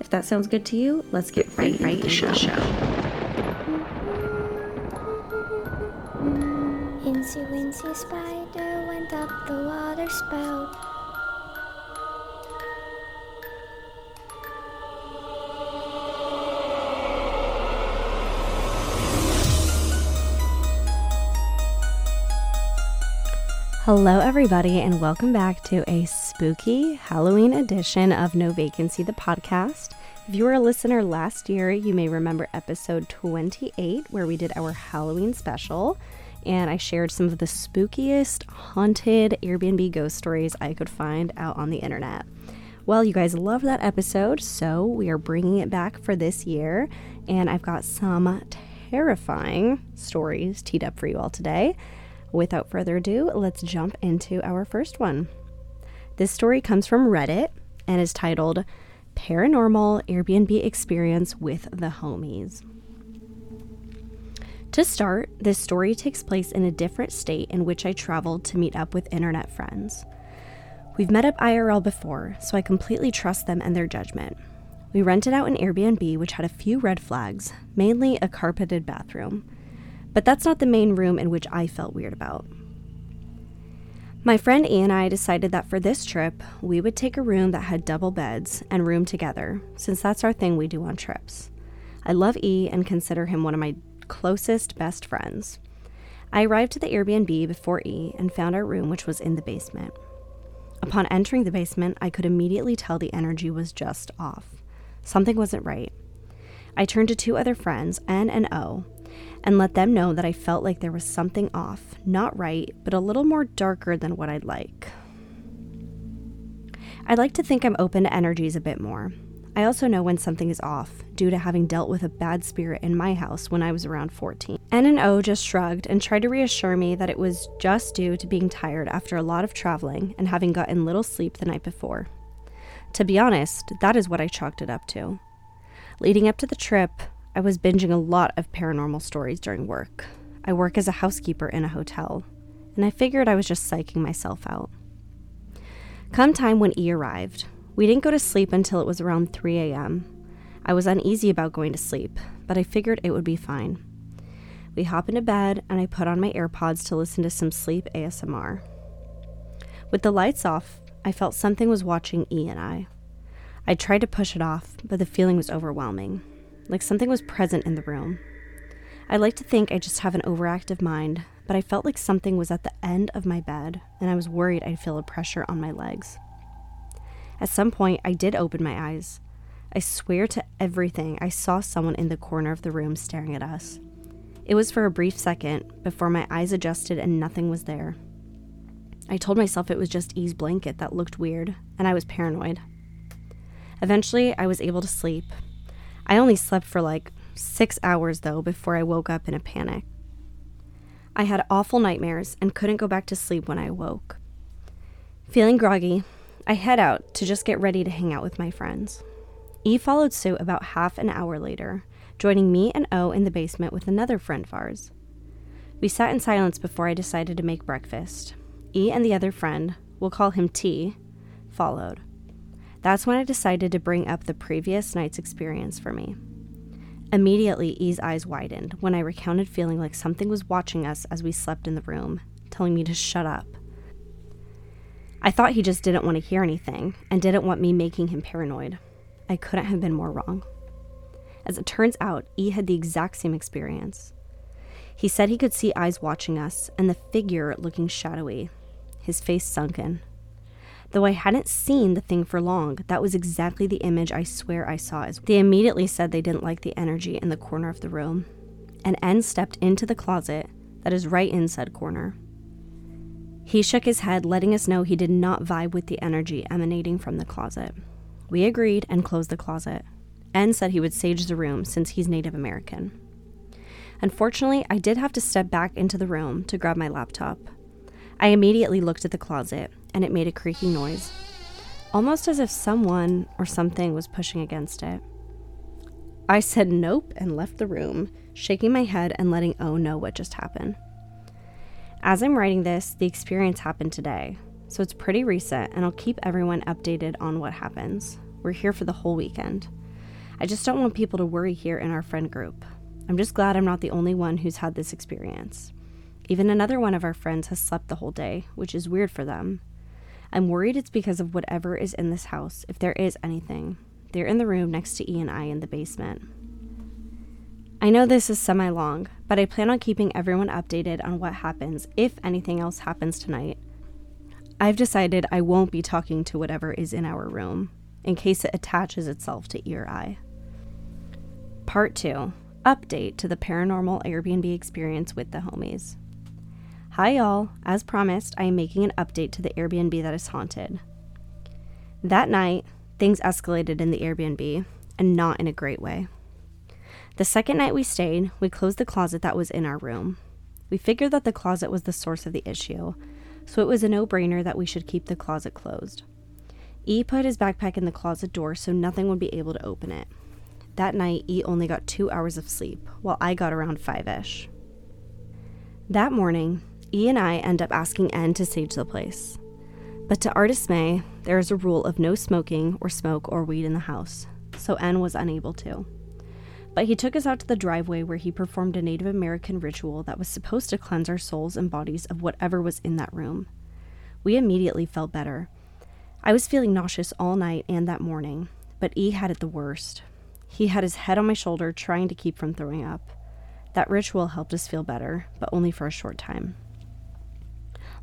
If that sounds good to you, let's get right, right into the show. Incy Wincy Spider went up the water spout. Hello, everybody, and welcome back to a spooky Halloween edition of No Vacancy, the podcast. If you were a listener last year, you may remember episode 28, where we did our Halloween special, and I shared some of the spookiest haunted Airbnb ghost stories I could find out on the internet. Well, you guys loved that episode, so we are bringing it back for this year, and I've got some terrifying stories teed up for you all today. Without further ado, let's jump into our first one. This story comes from Reddit and is titled Paranormal Airbnb Experience with the Homies. To start, this story takes place in a different state in which I traveled to meet up with internet friends. We've met up IRL before, so I completely trust them and their judgment. We rented out an Airbnb which had a few red flags, mainly a carpeted bathroom. But that's not the main room in which I felt weird about. My friend E and I decided that for this trip, we would take a room that had double beds and room together, since that's our thing we do on trips. I love E and consider him one of my closest best friends. I arrived to the Airbnb before E and found our room, which was in the basement. Upon entering the basement, I could immediately tell the energy was just off. Something wasn't right. I turned to two other friends, N and O, and let them know that I felt like there was something off, not right, but a little more darker than what I'd like. I'd like to think I'm open to energies a bit more. I also know when something is off, due to having dealt with a bad spirit in my house when I was around 14. N and O just shrugged and tried to reassure me that it was just due to being tired after a lot of traveling and having gotten little sleep the night before. To be honest, that is what I chalked it up to. Leading up to the trip, I was binging a lot of paranormal stories during work. I work as a housekeeper in a hotel, and I figured I was just psyching myself out. Come time when E arrived, we didn't go to sleep until it was around 3 a.m. I was uneasy about going to sleep, but I figured it would be fine. We hop into bed, and I put on my AirPods to listen to some sleep ASMR. With the lights off, I felt something was watching E and I. I tried to push it off, but the feeling was overwhelming like something was present in the room. I like to think I just have an overactive mind, but I felt like something was at the end of my bed, and I was worried I'd feel a pressure on my legs. At some point, I did open my eyes. I swear to everything, I saw someone in the corner of the room staring at us. It was for a brief second before my eyes adjusted and nothing was there. I told myself it was just E's blanket that looked weird, and I was paranoid. Eventually, I was able to sleep, I only slept for like six hours though before I woke up in a panic. I had awful nightmares and couldn't go back to sleep when I woke. Feeling groggy, I head out to just get ready to hang out with my friends. E followed suit about half an hour later, joining me and O in the basement with another friend of ours. We sat in silence before I decided to make breakfast. E and the other friend, we'll call him T, followed. That's when I decided to bring up the previous night's experience for me. Immediately, E's eyes widened when I recounted feeling like something was watching us as we slept in the room, telling me to shut up. I thought he just didn't want to hear anything and didn't want me making him paranoid. I couldn't have been more wrong. As it turns out, E had the exact same experience. He said he could see eyes watching us and the figure looking shadowy, his face sunken, Though I hadn't seen the thing for long, that was exactly the image I swear I saw. As they immediately said they didn't like the energy in the corner of the room. And N stepped into the closet that is right in said corner. He shook his head, letting us know he did not vibe with the energy emanating from the closet. We agreed and closed the closet. N said he would sage the room since he's Native American. Unfortunately, I did have to step back into the room to grab my laptop. I immediately looked at the closet, and it made a creaking noise, almost as if someone or something was pushing against it. I said nope and left the room, shaking my head and letting O know what just happened. As I'm writing this, the experience happened today, so it's pretty recent, and I'll keep everyone updated on what happens. We're here for the whole weekend. I just don't want people to worry here in our friend group. I'm just glad I'm not the only one who's had this experience. Even another one of our friends has slept the whole day, which is weird for them. I'm worried it's because of whatever is in this house, if there is anything. They're in the room next to E and I in the basement. I know this is semi long, but I plan on keeping everyone updated on what happens if anything else happens tonight. I've decided I won't be talking to whatever is in our room, in case it attaches itself to E or I. Part 2 Update to the paranormal Airbnb experience with the homies. Hi, y'all. As promised, I am making an update to the Airbnb that is haunted. That night, things escalated in the Airbnb, and not in a great way. The second night we stayed, we closed the closet that was in our room. We figured that the closet was the source of the issue, so it was a no brainer that we should keep the closet closed. E put his backpack in the closet door so nothing would be able to open it. That night, E only got two hours of sleep, while I got around five ish. That morning, E and I end up asking N to sage the place. But to our dismay, there is a rule of no smoking or smoke or weed in the house, so N was unable to. But he took us out to the driveway where he performed a Native American ritual that was supposed to cleanse our souls and bodies of whatever was in that room. We immediately felt better. I was feeling nauseous all night and that morning, but E had it the worst. He had his head on my shoulder, trying to keep from throwing up. That ritual helped us feel better, but only for a short time.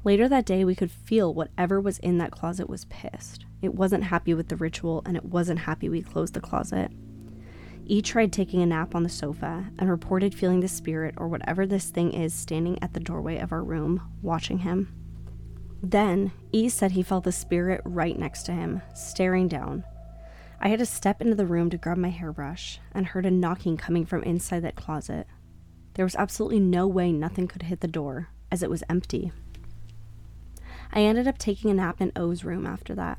Later that day, we could feel whatever was in that closet was pissed. It wasn't happy with the ritual, and it wasn't happy we closed the closet. E tried taking a nap on the sofa and reported feeling the spirit or whatever this thing is standing at the doorway of our room, watching him. Then, E said he felt the spirit right next to him, staring down. I had to step into the room to grab my hairbrush and heard a knocking coming from inside that closet. There was absolutely no way nothing could hit the door, as it was empty. I ended up taking a nap in O's room after that.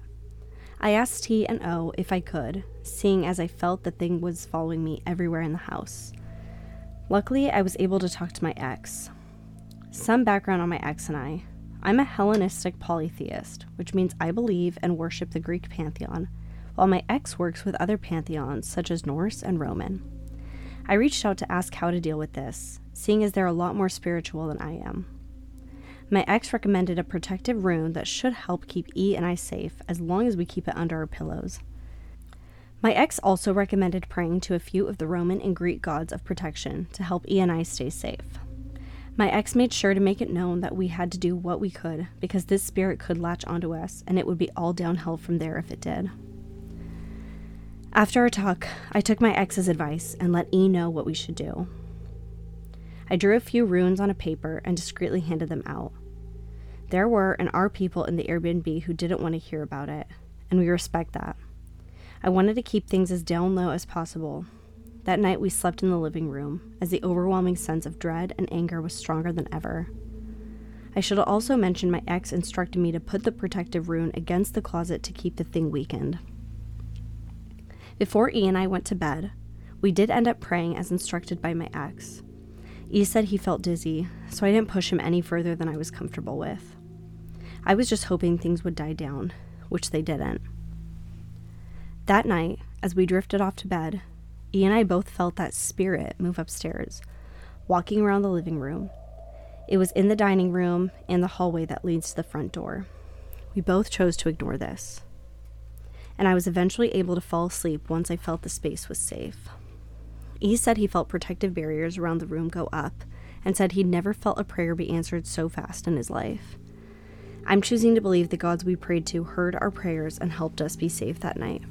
I asked T and O if I could, seeing as I felt the thing was following me everywhere in the house. Luckily, I was able to talk to my ex. Some background on my ex and I. I'm a Hellenistic polytheist, which means I believe and worship the Greek pantheon, while my ex works with other pantheons such as Norse and Roman. I reached out to ask how to deal with this, seeing as they're a lot more spiritual than I am. My ex recommended a protective rune that should help keep E and I safe as long as we keep it under our pillows. My ex also recommended praying to a few of the Roman and Greek gods of protection to help E and I stay safe. My ex made sure to make it known that we had to do what we could because this spirit could latch onto us and it would be all downhill from there if it did. After our talk, I took my ex's advice and let E know what we should do. I drew a few runes on a paper and discreetly handed them out. There were and are people in the Airbnb who didn't want to hear about it, and we respect that. I wanted to keep things as down low as possible. That night we slept in the living room, as the overwhelming sense of dread and anger was stronger than ever. I should also mention my ex instructed me to put the protective rune against the closet to keep the thing weakened. Before E and I went to bed, we did end up praying as instructed by my ex. E said he felt dizzy, so I didn't push him any further than I was comfortable with. I was just hoping things would die down, which they didn't. That night, as we drifted off to bed, E and I both felt that spirit move upstairs, walking around the living room. It was in the dining room and the hallway that leads to the front door. We both chose to ignore this. And I was eventually able to fall asleep once I felt the space was safe. E said he felt protective barriers around the room go up and said he'd never felt a prayer be answered so fast in his life. I'm choosing to believe the gods we prayed to heard our prayers and helped us be safe that night.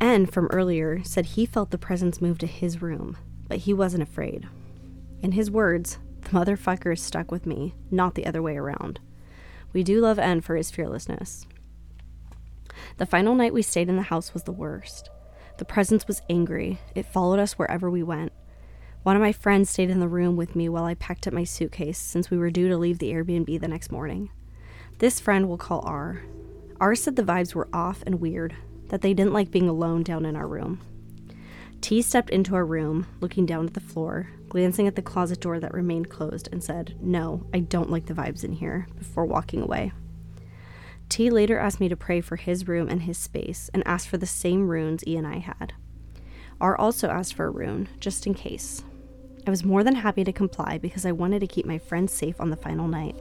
N from earlier said he felt the presence move to his room, but he wasn't afraid. In his words, the motherfucker is stuck with me, not the other way around. We do love N for his fearlessness. The final night we stayed in the house was the worst. The presence was angry. It followed us wherever we went. One of my friends stayed in the room with me while I packed up my suitcase since we were due to leave the Airbnb the next morning. This friend we'll call R. R said the vibes were off and weird, that they didn't like being alone down in our room. T stepped into our room, looking down at the floor, glancing at the closet door that remained closed, and said, No, I don't like the vibes in here, before walking away. T later asked me to pray for his room and his space and asked for the same runes E and I had. R also asked for a rune, just in case. I was more than happy to comply because I wanted to keep my friends safe on the final night.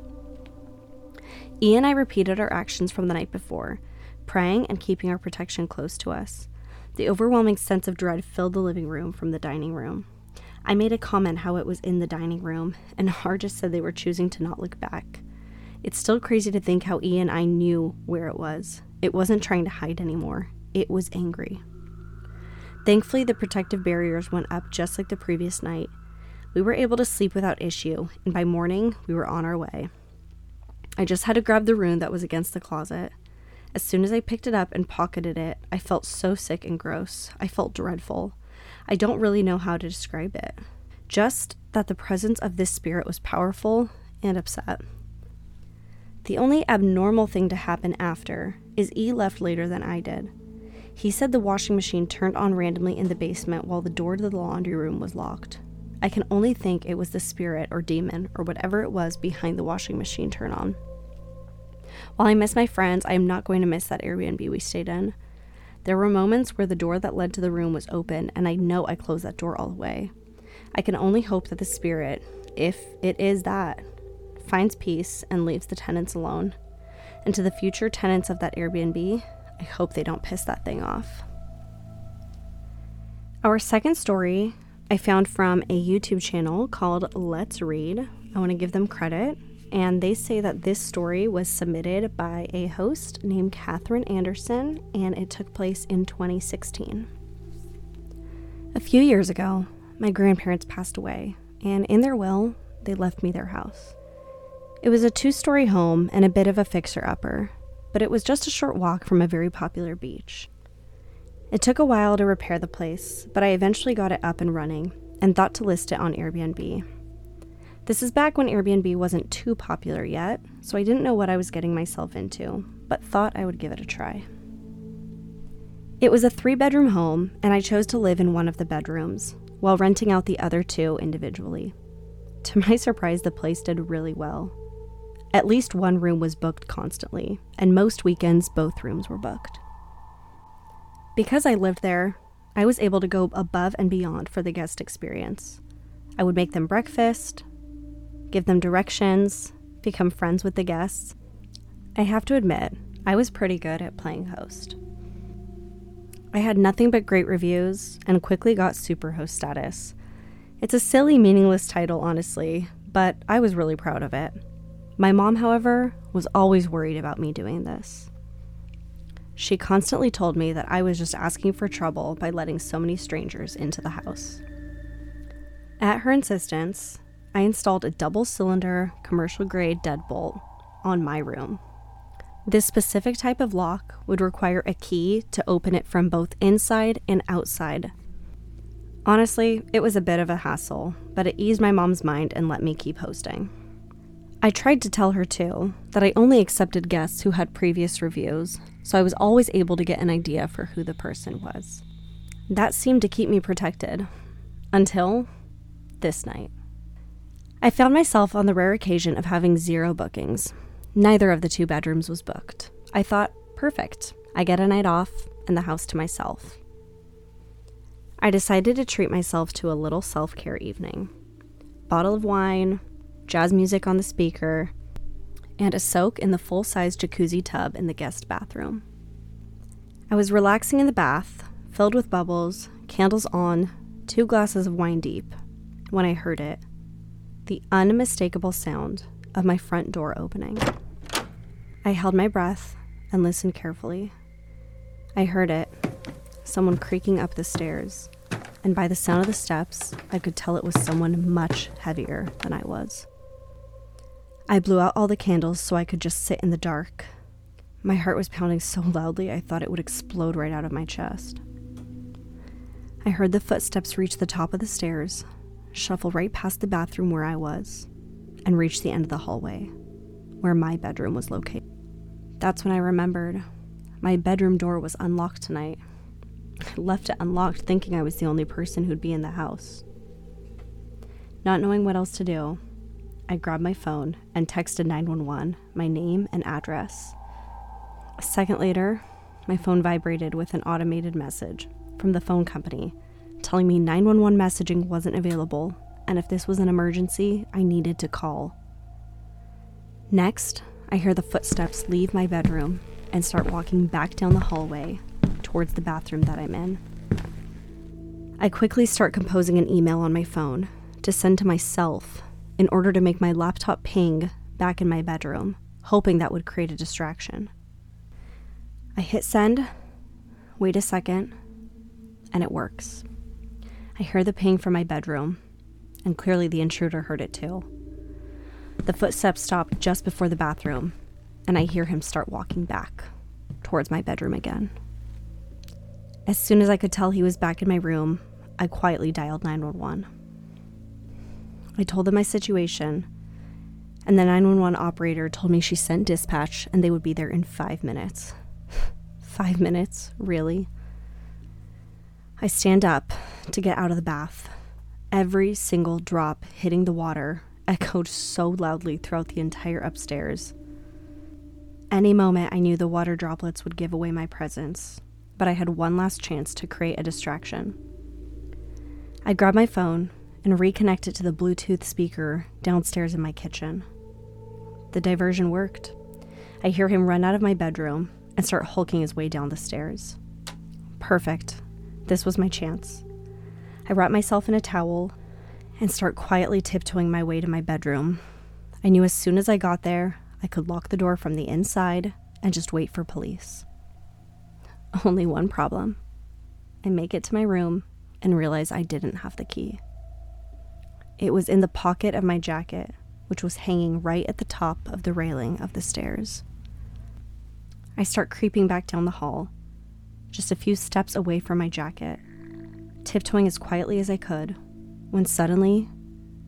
E and I repeated our actions from the night before, praying and keeping our protection close to us. The overwhelming sense of dread filled the living room from the dining room. I made a comment how it was in the dining room, and R just said they were choosing to not look back. It's still crazy to think how E and I knew where it was. It wasn't trying to hide anymore, it was angry. Thankfully, the protective barriers went up just like the previous night. We were able to sleep without issue, and by morning, we were on our way. I just had to grab the rune that was against the closet. As soon as I picked it up and pocketed it, I felt so sick and gross. I felt dreadful. I don't really know how to describe it. Just that the presence of this spirit was powerful and upset. The only abnormal thing to happen after is E left later than I did. He said the washing machine turned on randomly in the basement while the door to the laundry room was locked. I can only think it was the spirit or demon or whatever it was behind the washing machine turn on. While I miss my friends, I am not going to miss that Airbnb we stayed in. There were moments where the door that led to the room was open, and I know I closed that door all the way. I can only hope that the spirit, if it is that, finds peace and leaves the tenants alone. And to the future tenants of that Airbnb, I hope they don't piss that thing off. Our second story I found from a YouTube channel called Let's Read. I want to give them credit. And they say that this story was submitted by a host named Catherine Anderson and it took place in 2016. A few years ago, my grandparents passed away, and in their will, they left me their house. It was a two story home and a bit of a fixer upper, but it was just a short walk from a very popular beach. It took a while to repair the place, but I eventually got it up and running and thought to list it on Airbnb. This is back when Airbnb wasn't too popular yet, so I didn't know what I was getting myself into, but thought I would give it a try. It was a three bedroom home, and I chose to live in one of the bedrooms, while renting out the other two individually. To my surprise, the place did really well. At least one room was booked constantly, and most weekends, both rooms were booked. Because I lived there, I was able to go above and beyond for the guest experience. I would make them breakfast, give them directions, become friends with the guests. I have to admit, I was pretty good at playing host. I had nothing but great reviews and quickly got superhost status. It's a silly, meaningless title, honestly, but I was really proud of it. My mom, however, was always worried about me doing this. She constantly told me that I was just asking for trouble by letting so many strangers into the house. At her insistence, I installed a double cylinder, commercial grade deadbolt on my room. This specific type of lock would require a key to open it from both inside and outside. Honestly, it was a bit of a hassle, but it eased my mom's mind and let me keep hosting. I tried to tell her too that I only accepted guests who had previous reviews, so I was always able to get an idea for who the person was. That seemed to keep me protected until this night. I found myself on the rare occasion of having zero bookings. Neither of the two bedrooms was booked. I thought, perfect. I get a night off and the house to myself. I decided to treat myself to a little self care evening. Bottle of wine, jazz music on the speaker, and a soak in the full size jacuzzi tub in the guest bathroom. I was relaxing in the bath, filled with bubbles, candles on, two glasses of wine deep, when I heard it the unmistakable sound of my front door opening. I held my breath and listened carefully. I heard it someone creaking up the stairs, and by the sound of the steps, I could tell it was someone much heavier than I was. I blew out all the candles so I could just sit in the dark. My heart was pounding so loudly I thought it would explode right out of my chest. I heard the footsteps reach the top of the stairs, shuffle right past the bathroom where I was, and reach the end of the hallway, where my bedroom was located. That's when I remembered my bedroom door was unlocked tonight. I left it unlocked thinking I was the only person who'd be in the house. Not knowing what else to do, I grabbed my phone and texted 911 my name and address. A second later, my phone vibrated with an automated message from the phone company telling me 911 messaging wasn't available and if this was an emergency, I needed to call. Next, I hear the footsteps leave my bedroom and start walking back down the hallway towards the bathroom that I'm in. I quickly start composing an email on my phone to send to myself in order to make my laptop ping back in my bedroom, hoping that would create a distraction. I hit send, wait a second, and it works. I hear the ping from my bedroom, and clearly the intruder heard it too. The footsteps stop just before the bathroom, and I hear him start walking back towards my bedroom again. As soon as I could tell he was back in my room, I quietly dialed 911. I told them my situation, and the 911 operator told me she sent dispatch and they would be there in five minutes. five minutes? Really? I stand up to get out of the bath. Every single drop hitting the water echoed so loudly throughout the entire upstairs. Any moment, I knew the water droplets would give away my presence, but I had one last chance to create a distraction. I grabbed my phone and reconnect it to the Bluetooth speaker downstairs in my kitchen. The diversion worked. I hear him run out of my bedroom and start hulking his way down the stairs. Perfect. This was my chance. I wrap myself in a towel and start quietly tiptoeing my way to my bedroom. I knew as soon as I got there, I could lock the door from the inside and just wait for police. Only one problem. I make it to my room and realize I didn't have the key. It was in the pocket of my jacket, which was hanging right at the top of the railing of the stairs. I start creeping back down the hall, just a few steps away from my jacket, tiptoeing as quietly as I could, when suddenly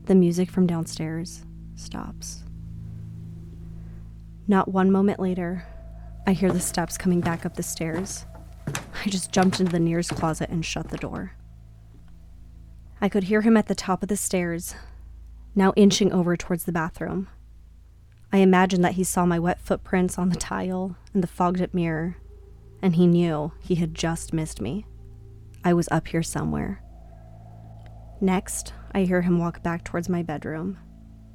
the music from downstairs stops. Not one moment later, I hear the steps coming back up the stairs. I just jumped into the nearest closet and shut the door. I could hear him at the top of the stairs, now inching over towards the bathroom. I imagined that he saw my wet footprints on the tile and the fogged up mirror and he knew he had just missed me. I was up here somewhere. Next, I hear him walk back towards my bedroom.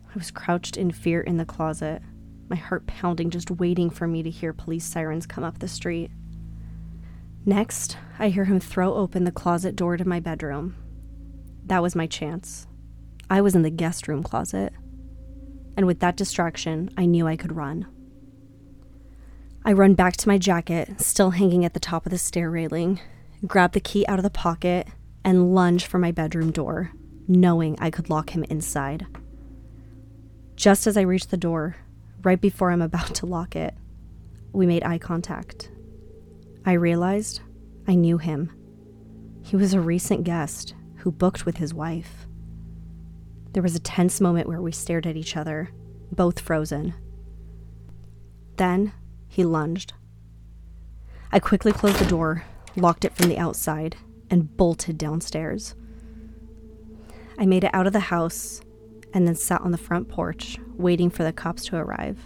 I was crouched in fear in the closet, my heart pounding, just waiting for me to hear police sirens come up the street. Next, I hear him throw open the closet door to my bedroom. That was my chance. I was in the guest room closet. And with that distraction, I knew I could run. I run back to my jacket, still hanging at the top of the stair railing, grab the key out of the pocket, and lunge for my bedroom door, knowing I could lock him inside. Just as I reach the door, right before I'm about to lock it, we made eye contact. I realized I knew him. He was a recent guest who booked with his wife. There was a tense moment where we stared at each other, both frozen. Then he lunged. I quickly closed the door, locked it from the outside, and bolted downstairs. I made it out of the house and then sat on the front porch, waiting for the cops to arrive.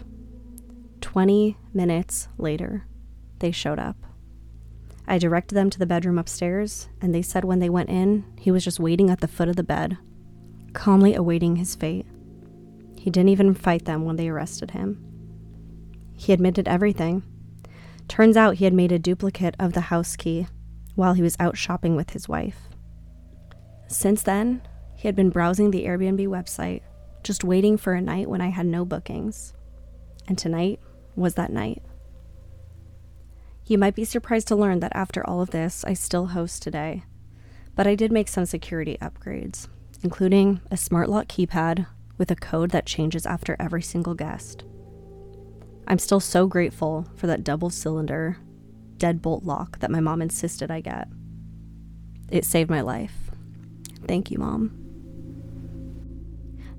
Twenty minutes later, they showed up. I directed them to the bedroom upstairs, and they said when they went in, he was just waiting at the foot of the bed, calmly awaiting his fate. He didn't even fight them when they arrested him. He admitted everything. Turns out he had made a duplicate of the house key while he was out shopping with his wife. Since then, he had been browsing the Airbnb website, just waiting for a night when I had no bookings. And tonight was that night. You might be surprised to learn that after all of this, I still host today. But I did make some security upgrades, including a smart lock keypad with a code that changes after every single guest. I'm still so grateful for that double cylinder deadbolt lock that my mom insisted I get. It saved my life. Thank you, Mom.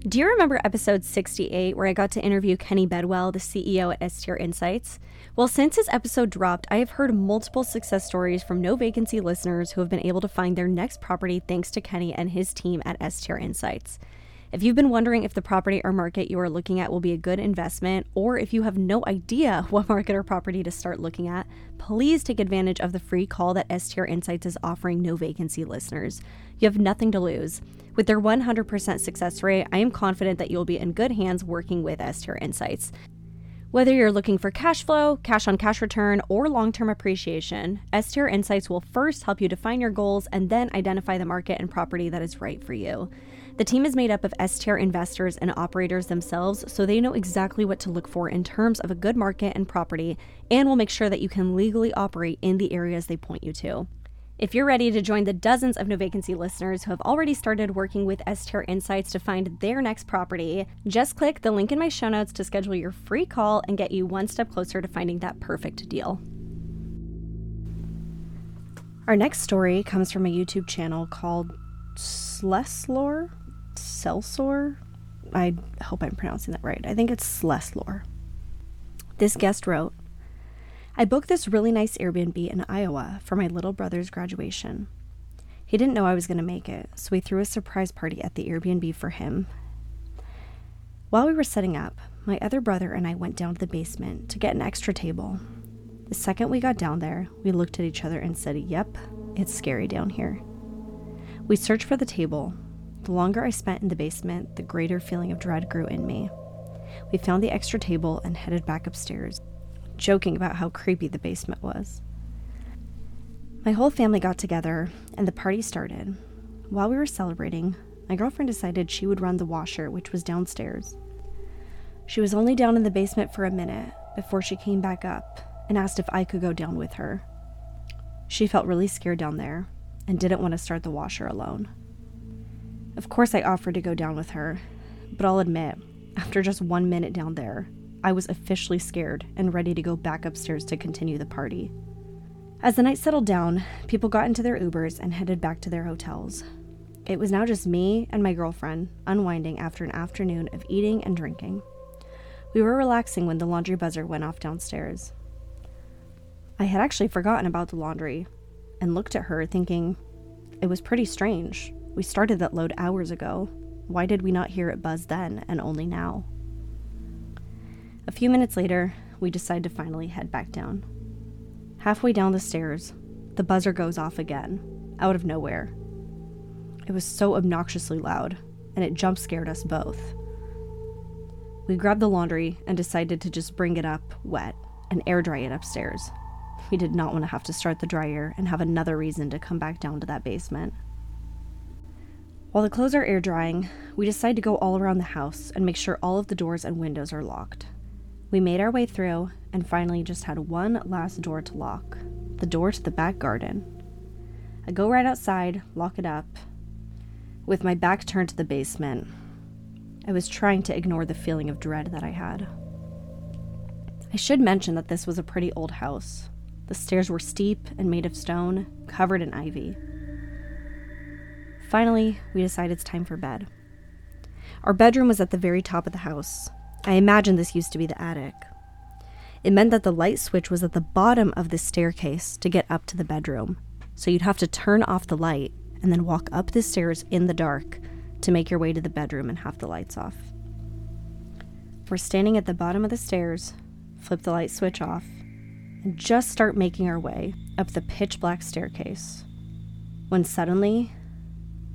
Do you remember episode 68 where I got to interview Kenny Bedwell, the CEO at STR Insights? Well, since his episode dropped, I have heard multiple success stories from no vacancy listeners who have been able to find their next property thanks to Kenny and his team at STR Insights. If you've been wondering if the property or market you are looking at will be a good investment, or if you have no idea what market or property to start looking at, please take advantage of the free call that STR Insights is offering no vacancy listeners. You have nothing to lose. With their 100% success rate, I am confident that you'll be in good hands working with STR Insights. Whether you're looking for cash flow, cash on cash return, or long term appreciation, STR Insights will first help you define your goals and then identify the market and property that is right for you. The team is made up of STR investors and operators themselves, so they know exactly what to look for in terms of a good market and property, and will make sure that you can legally operate in the areas they point you to. If you're ready to join the dozens of no vacancy listeners who have already started working with STR Insights to find their next property, just click the link in my show notes to schedule your free call and get you one step closer to finding that perfect deal. Our next story comes from a YouTube channel called Sleslore. Celsor. I hope I'm pronouncing that right. I think it's Sleslore. This guest wrote I booked this really nice Airbnb in Iowa for my little brother's graduation. He didn't know I was going to make it, so we threw a surprise party at the Airbnb for him. While we were setting up, my other brother and I went down to the basement to get an extra table. The second we got down there, we looked at each other and said, Yep, it's scary down here. We searched for the table, the longer I spent in the basement, the greater feeling of dread grew in me. We found the extra table and headed back upstairs, joking about how creepy the basement was. My whole family got together and the party started. While we were celebrating, my girlfriend decided she would run the washer, which was downstairs. She was only down in the basement for a minute before she came back up and asked if I could go down with her. She felt really scared down there and didn't want to start the washer alone. Of course, I offered to go down with her, but I'll admit, after just one minute down there, I was officially scared and ready to go back upstairs to continue the party. As the night settled down, people got into their Ubers and headed back to their hotels. It was now just me and my girlfriend unwinding after an afternoon of eating and drinking. We were relaxing when the laundry buzzer went off downstairs. I had actually forgotten about the laundry and looked at her, thinking it was pretty strange. We started that load hours ago. Why did we not hear it buzz then and only now? A few minutes later, we decide to finally head back down. Halfway down the stairs, the buzzer goes off again, out of nowhere. It was so obnoxiously loud, and it jump scared us both. We grabbed the laundry and decided to just bring it up wet and air dry it upstairs. We did not want to have to start the dryer and have another reason to come back down to that basement. While the clothes are air drying, we decide to go all around the house and make sure all of the doors and windows are locked. We made our way through and finally just had one last door to lock the door to the back garden. I go right outside, lock it up, with my back turned to the basement. I was trying to ignore the feeling of dread that I had. I should mention that this was a pretty old house. The stairs were steep and made of stone, covered in ivy. Finally, we decide it's time for bed. Our bedroom was at the very top of the house. I imagine this used to be the attic. It meant that the light switch was at the bottom of the staircase to get up to the bedroom. So you'd have to turn off the light and then walk up the stairs in the dark to make your way to the bedroom and have the lights off. We're standing at the bottom of the stairs, flip the light switch off, and just start making our way up the pitch black staircase. When suddenly,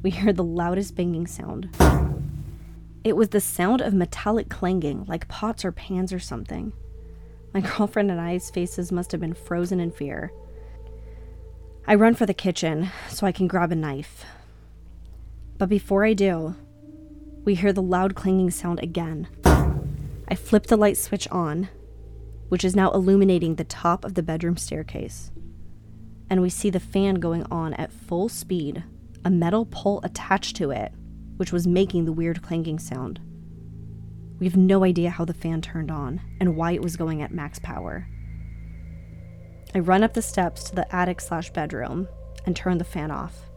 we heard the loudest banging sound. It was the sound of metallic clanging, like pots or pans or something. My girlfriend and I's faces must have been frozen in fear. I run for the kitchen so I can grab a knife. But before I do, we hear the loud clanging sound again. I flip the light switch on, which is now illuminating the top of the bedroom staircase. And we see the fan going on at full speed a metal pole attached to it, which was making the weird clanging sound. We have no idea how the fan turned on and why it was going at max power. I run up the steps to the attic slash bedroom and turn the fan off.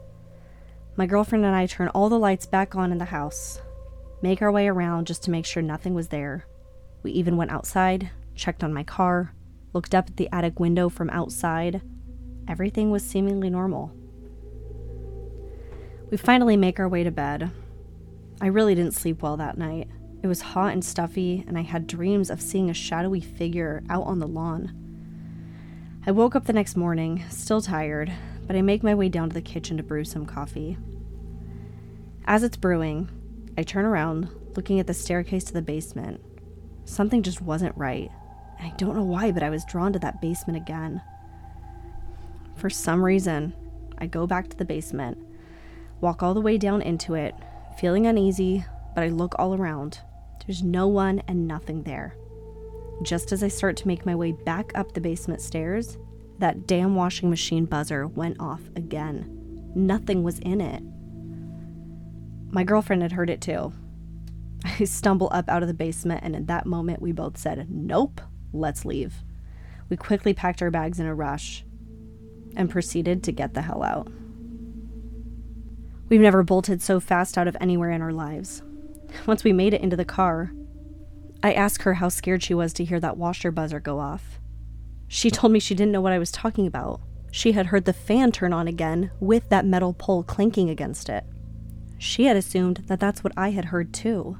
My girlfriend and I turn all the lights back on in the house, make our way around just to make sure nothing was there. We even went outside, checked on my car, looked up at the attic window from outside. Everything was seemingly normal. We finally make our way to bed. I really didn't sleep well that night. It was hot and stuffy, and I had dreams of seeing a shadowy figure out on the lawn. I woke up the next morning, still tired, but I make my way down to the kitchen to brew some coffee. As it's brewing, I turn around, looking at the staircase to the basement. Something just wasn't right, I don't know why, but I was drawn to that basement again. For some reason, I go back to the basement, walk all the way down into it, feeling uneasy, but I look all around. There's no one and nothing there. Just as I start to make my way back up the basement stairs, that damn washing machine buzzer went off again. Nothing was in it. My girlfriend had heard it too. I stumble up out of the basement, and in that moment, we both said, Nope, let's leave. We quickly packed our bags in a rush and proceeded to get the hell out. We've never bolted so fast out of anywhere in our lives. Once we made it into the car, I asked her how scared she was to hear that washer buzzer go off. She told me she didn't know what I was talking about. She had heard the fan turn on again with that metal pole clinking against it. She had assumed that that's what I had heard too.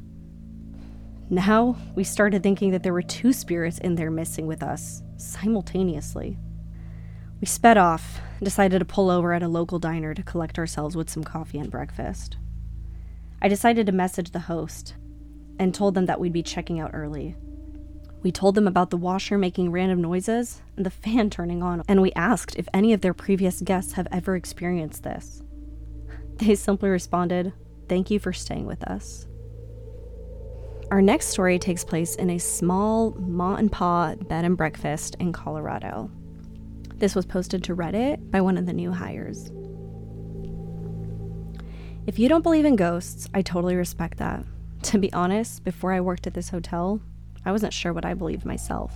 Now, we started thinking that there were two spirits in there missing with us simultaneously. We sped off decided to pull over at a local diner to collect ourselves with some coffee and breakfast. I decided to message the host and told them that we'd be checking out early. We told them about the washer making random noises and the fan turning on, and we asked if any of their previous guests have ever experienced this. They simply responded, Thank you for staying with us. Our next story takes place in a small ma and pa bed and breakfast in Colorado. This was posted to Reddit by one of the new hires. If you don't believe in ghosts, I totally respect that. To be honest, before I worked at this hotel, I wasn't sure what I believed myself.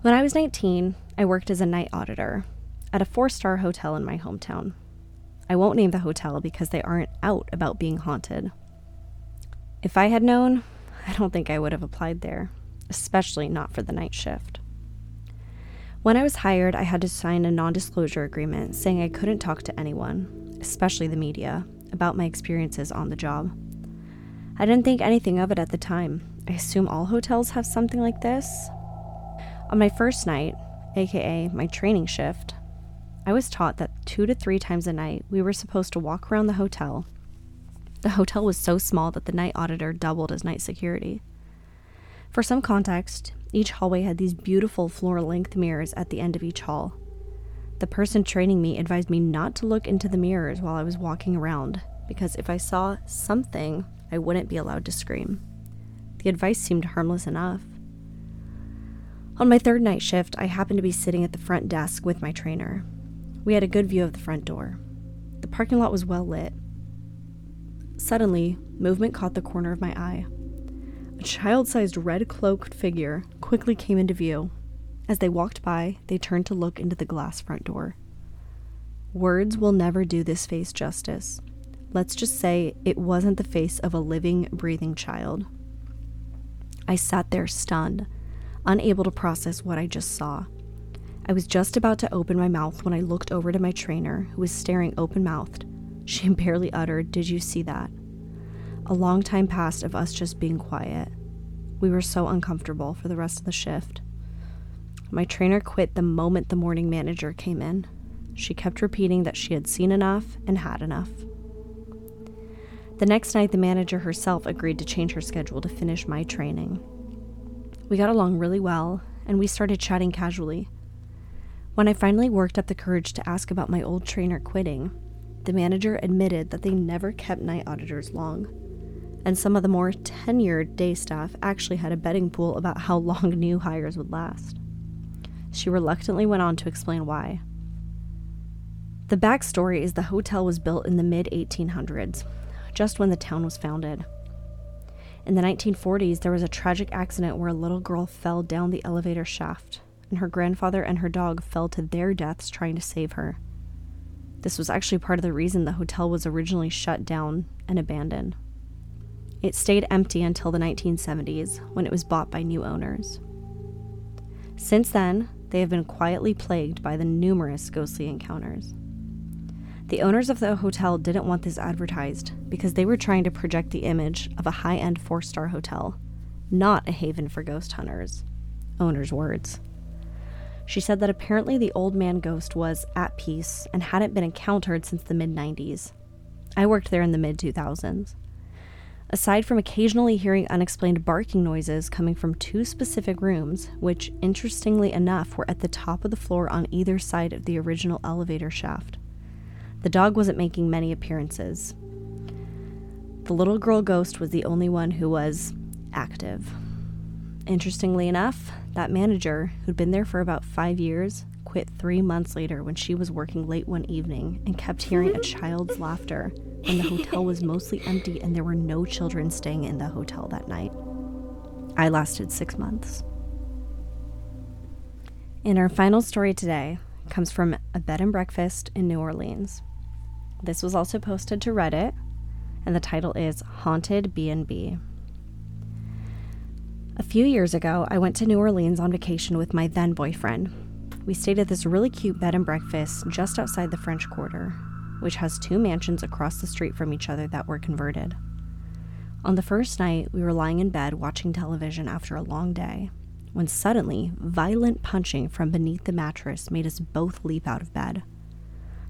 When I was 19, I worked as a night auditor at a four star hotel in my hometown. I won't name the hotel because they aren't out about being haunted. If I had known, I don't think I would have applied there, especially not for the night shift. When I was hired, I had to sign a non disclosure agreement saying I couldn't talk to anyone, especially the media, about my experiences on the job. I didn't think anything of it at the time. I assume all hotels have something like this. On my first night, aka my training shift, I was taught that two to three times a night we were supposed to walk around the hotel. The hotel was so small that the night auditor doubled as night security. For some context, each hallway had these beautiful floor length mirrors at the end of each hall. The person training me advised me not to look into the mirrors while I was walking around, because if I saw something, I wouldn't be allowed to scream. The advice seemed harmless enough. On my third night shift, I happened to be sitting at the front desk with my trainer. We had a good view of the front door. The parking lot was well lit. Suddenly, movement caught the corner of my eye. A child sized red cloaked figure quickly came into view as they walked by, they turned to look into the glass front door. Words will never do this face justice. Let's just say it wasn't the face of a living, breathing child. I sat there stunned, unable to process what I just saw. I was just about to open my mouth when I looked over to my trainer, who was staring open mouthed. She barely uttered, Did you see that? A long time passed of us just being quiet. We were so uncomfortable for the rest of the shift. My trainer quit the moment the morning manager came in. She kept repeating that she had seen enough and had enough. The next night, the manager herself agreed to change her schedule to finish my training. We got along really well, and we started chatting casually. When I finally worked up the courage to ask about my old trainer quitting, the manager admitted that they never kept night auditors long, and some of the more tenured day staff actually had a betting pool about how long new hires would last. She reluctantly went on to explain why. The backstory is the hotel was built in the mid 1800s, just when the town was founded. In the 1940s, there was a tragic accident where a little girl fell down the elevator shaft, and her grandfather and her dog fell to their deaths trying to save her. This was actually part of the reason the hotel was originally shut down and abandoned. It stayed empty until the 1970s when it was bought by new owners. Since then, they have been quietly plagued by the numerous ghostly encounters. The owners of the hotel didn't want this advertised because they were trying to project the image of a high end four star hotel, not a haven for ghost hunters. Owner's words. She said that apparently the old man ghost was at peace and hadn't been encountered since the mid 90s. I worked there in the mid 2000s. Aside from occasionally hearing unexplained barking noises coming from two specific rooms, which, interestingly enough, were at the top of the floor on either side of the original elevator shaft, the dog wasn't making many appearances. The little girl ghost was the only one who was active. Interestingly enough, that manager, who'd been there for about five years, quit three months later when she was working late one evening and kept hearing a child's laughter when the hotel was mostly empty and there were no children staying in the hotel that night. I lasted six months. And our final story today comes from a bed and breakfast in New Orleans. This was also posted to Reddit, and the title is Haunted B&B. A few years ago, I went to New Orleans on vacation with my then boyfriend. We stayed at this really cute bed and breakfast just outside the French Quarter, which has two mansions across the street from each other that were converted. On the first night, we were lying in bed watching television after a long day, when suddenly, violent punching from beneath the mattress made us both leap out of bed.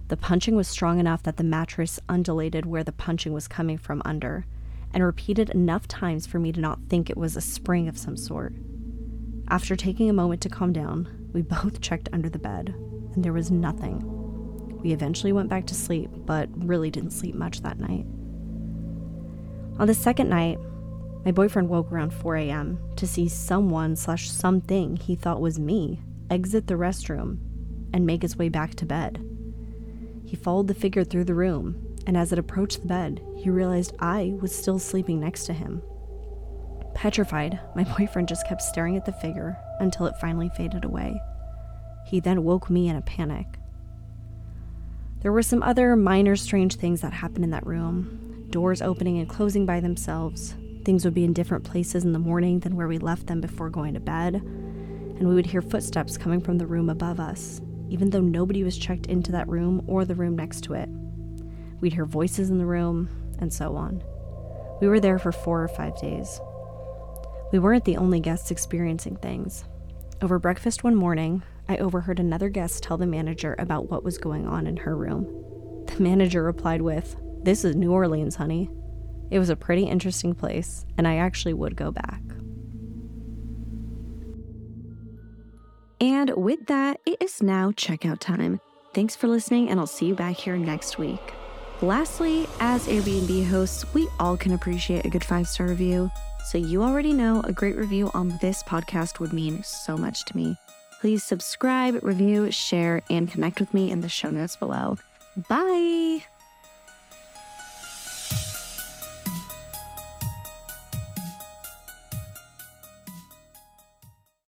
The punching was strong enough that the mattress undulated where the punching was coming from under, and repeated enough times for me to not think it was a spring of some sort. After taking a moment to calm down, we both checked under the bed, and there was nothing. We eventually went back to sleep, but really didn't sleep much that night. On the second night, my boyfriend woke around 4 a.m. to see someone slash something he thought was me exit the restroom and make its way back to bed. He followed the figure through the room and as it approached the bed, he realized I was still sleeping next to him. Petrified, my boyfriend just kept staring at the figure until it finally faded away. He then woke me in a panic. There were some other minor strange things that happened in that room doors opening and closing by themselves. Things would be in different places in the morning than where we left them before going to bed. And we would hear footsteps coming from the room above us, even though nobody was checked into that room or the room next to it. We'd hear voices in the room, and so on. We were there for four or five days. We weren't the only guests experiencing things. Over breakfast one morning, I overheard another guest tell the manager about what was going on in her room. The manager replied with, This is New Orleans, honey. It was a pretty interesting place, and I actually would go back. And with that, it is now checkout time. Thanks for listening, and I'll see you back here next week. Lastly, as Airbnb hosts, we all can appreciate a good five star review. So, you already know a great review on this podcast would mean so much to me. Please subscribe, review, share, and connect with me in the show notes below. Bye.